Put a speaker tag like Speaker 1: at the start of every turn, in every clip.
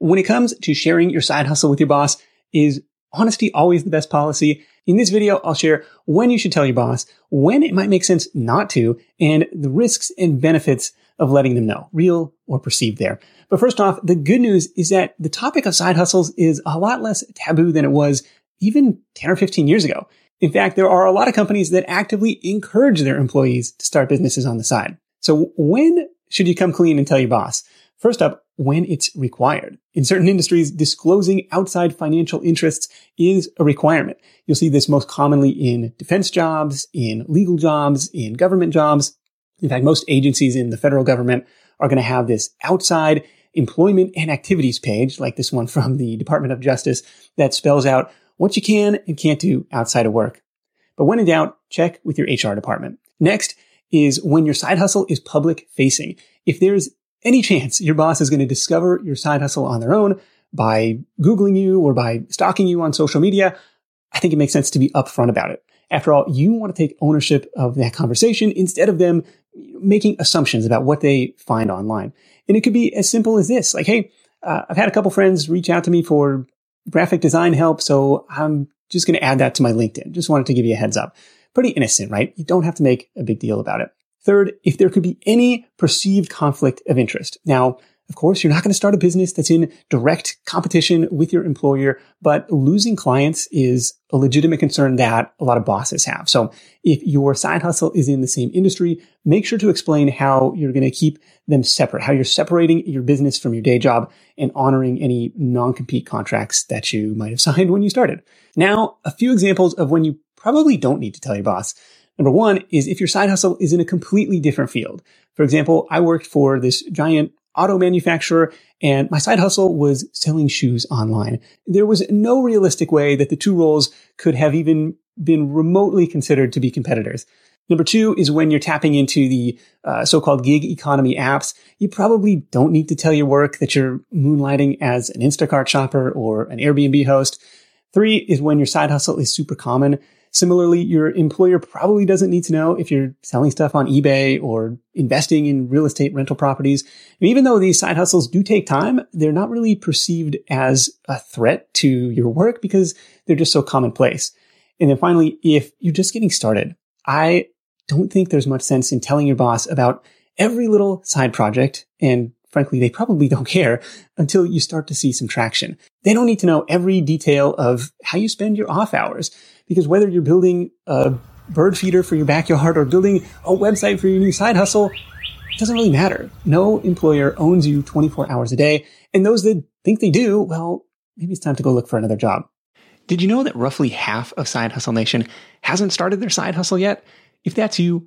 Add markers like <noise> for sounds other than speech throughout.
Speaker 1: When it comes to sharing your side hustle with your boss, is honesty always the best policy? In this video, I'll share when you should tell your boss, when it might make sense not to, and the risks and benefits of letting them know, real or perceived there. But first off, the good news is that the topic of side hustles is a lot less taboo than it was even 10 or 15 years ago. In fact, there are a lot of companies that actively encourage their employees to start businesses on the side. So when should you come clean and tell your boss? First up, when it's required. In certain industries, disclosing outside financial interests is a requirement. You'll see this most commonly in defense jobs, in legal jobs, in government jobs. In fact, most agencies in the federal government are going to have this outside employment and activities page, like this one from the Department of Justice, that spells out what you can and can't do outside of work. But when in doubt, check with your HR department. Next is when your side hustle is public facing. If there's any chance your boss is going to discover your side hustle on their own by Googling you or by stalking you on social media, I think it makes sense to be upfront about it. After all, you want to take ownership of that conversation instead of them making assumptions about what they find online. And it could be as simple as this, like, Hey, uh, I've had a couple friends reach out to me for graphic design help. So I'm just going to add that to my LinkedIn. Just wanted to give you a heads up. Pretty innocent, right? You don't have to make a big deal about it. Third, if there could be any perceived conflict of interest. Now, of course, you're not going to start a business that's in direct competition with your employer, but losing clients is a legitimate concern that a lot of bosses have. So if your side hustle is in the same industry, make sure to explain how you're going to keep them separate, how you're separating your business from your day job and honoring any non-compete contracts that you might have signed when you started. Now, a few examples of when you probably don't need to tell your boss. Number one is if your side hustle is in a completely different field. For example, I worked for this giant auto manufacturer and my side hustle was selling shoes online. There was no realistic way that the two roles could have even been remotely considered to be competitors. Number two is when you're tapping into the uh, so-called gig economy apps, you probably don't need to tell your work that you're moonlighting as an Instacart shopper or an Airbnb host. Three is when your side hustle is super common. Similarly, your employer probably doesn't need to know if you're selling stuff on eBay or investing in real estate rental properties. And even though these side hustles do take time, they're not really perceived as a threat to your work because they're just so commonplace. And then finally, if you're just getting started, I don't think there's much sense in telling your boss about every little side project and frankly, they probably <laughs> don't care until you start to see some traction. They don't need to know every detail of how you spend your off hours because whether you're building a bird feeder for your backyard or building a website for your new side hustle, it doesn't really matter. No employer owns you 24 hours a day. And those that think they do, well, maybe it's time to go look for another job. Did you know that roughly half of Side Hustle Nation hasn't started their side hustle yet? If that's you,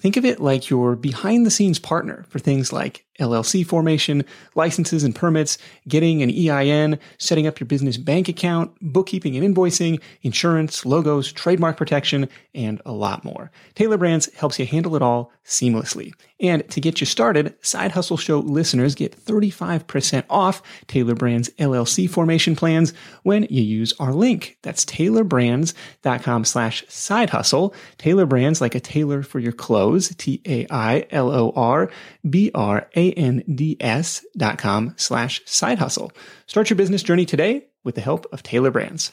Speaker 1: Think of it like your behind the scenes partner for things like LLC formation, licenses and permits, getting an EIN, setting up your business bank account, bookkeeping and invoicing, insurance, logos, trademark protection, and a lot more. Tailor Brands helps you handle it all seamlessly. And to get you started, Side Hustle Show listeners get 35% off Tailor Brands LLC formation plans when you use our link. That's tailorbrands.com slash side hustle. Tailor Brands like a tailor for your clothes T-A-I-L-O-R-B-R-A-N-D-S dot com slash side hustle. Start your business journey today with the help of Tailor Brands.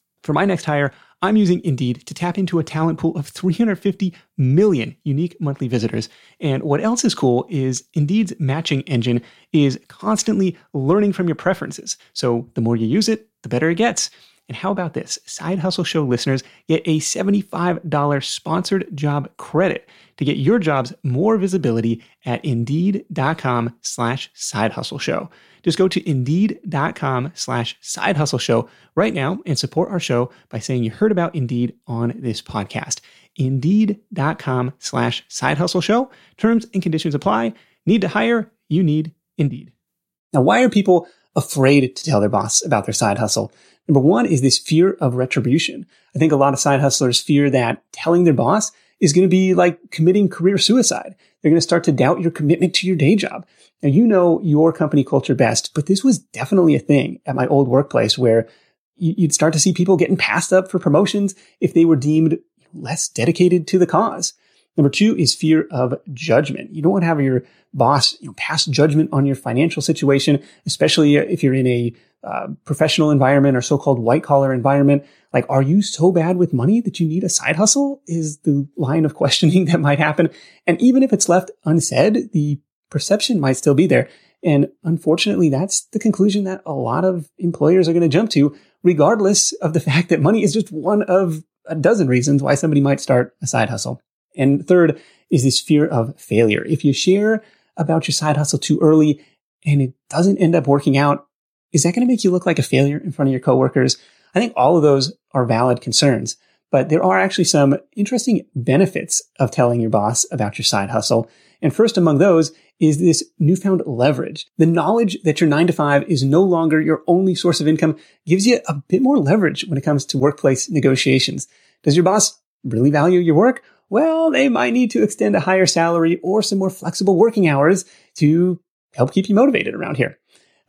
Speaker 1: For my next hire, I'm using Indeed to tap into a talent pool of 350 million unique monthly visitors. And what else is cool is Indeed's matching engine is constantly learning from your preferences. So the more you use it, the better it gets. And how about this? Side Hustle Show listeners get a $75 sponsored job credit to get your jobs more visibility at indeed.com slash side hustle show. Just go to indeed.com slash side hustle show right now and support our show by saying you heard about Indeed on this podcast. Indeed.com slash side hustle show. Terms and conditions apply. Need to hire? You need Indeed. Now, why are people afraid to tell their boss about their side hustle? Number one is this fear of retribution. I think a lot of side hustlers fear that telling their boss is going to be like committing career suicide. They're going to start to doubt your commitment to your day job. Now, you know your company culture best, but this was definitely a thing at my old workplace where you'd start to see people getting passed up for promotions if they were deemed less dedicated to the cause. Number two is fear of judgment. You don't want to have your boss you know, pass judgment on your financial situation, especially if you're in a uh, professional environment or so-called white collar environment. Like, are you so bad with money that you need a side hustle? Is the line of <laughs> questioning that might happen. And even if it's left unsaid, the perception might still be there. And unfortunately, that's the conclusion that a lot of employers are going to jump to, regardless of the <laughs> fact that money is just one of a dozen reasons why somebody might start a side hustle. And third is this fear of failure. If you share about your side hustle too early and it doesn't end up working out, is that going to make you look like a failure in front of your coworkers? I think all of those are valid concerns, but there are actually some interesting benefits of telling your boss about your side hustle. And first among those is this newfound leverage. The knowledge that your nine to five is no longer your only source of income gives you a bit more leverage when it comes to workplace negotiations. Does your boss really value your work? Well, they might need to extend a higher salary or some more flexible working hours to help keep you motivated around here.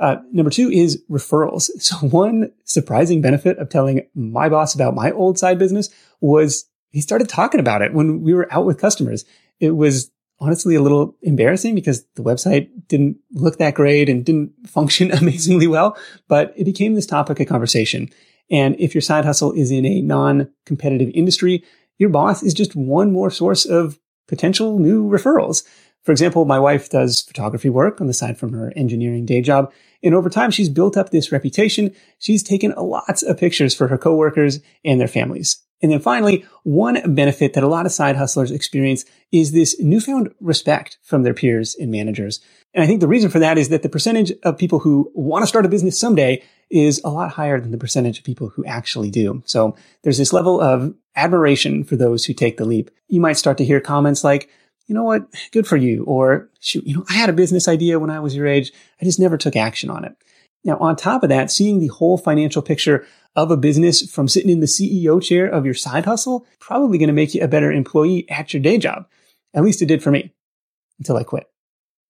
Speaker 1: Uh, number two is referrals. <laughs> So one surprising benefit of telling my boss about my old side business was he started talking about it when we were out with customers. It was honestly a little embarrassing because the website didn't look that great and didn't <laughs> function <laughs> amazingly well, but it became this topic of conversation. And if your side hustle is in a non-competitive industry, your boss is just one more source of potential new referrals. For example, my wife does photography work on the side from her engineering day job. And over time, she's built up this reputation. She's taken lots of pictures for her coworkers and their families. And then finally, one benefit that a lot of side hustlers experience is this newfound respect from their peers and managers. And I think the reason for that is that the percentage of people who want to start a business someday is a lot higher than the percentage of people who actually do. So there's this level of admiration for those who take the leap. You might start to hear comments like, you know what? Good for you. Or shoot, you know, I had a business idea when I was your age. I just never took action on it. Now, on top of that, seeing the whole financial picture of a business from sitting in the CEO chair of your side hustle, probably going to make you a better employee at your day job. At least it did for me until I quit.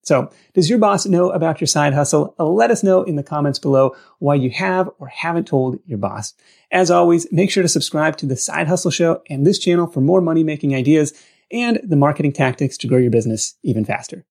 Speaker 1: So, does your boss know about your side hustle? Let us know in the comments below why you have or haven't told your boss. As always, make sure to subscribe to the Side Hustle Show and this channel for more money making ideas and the marketing tactics to grow your business even faster.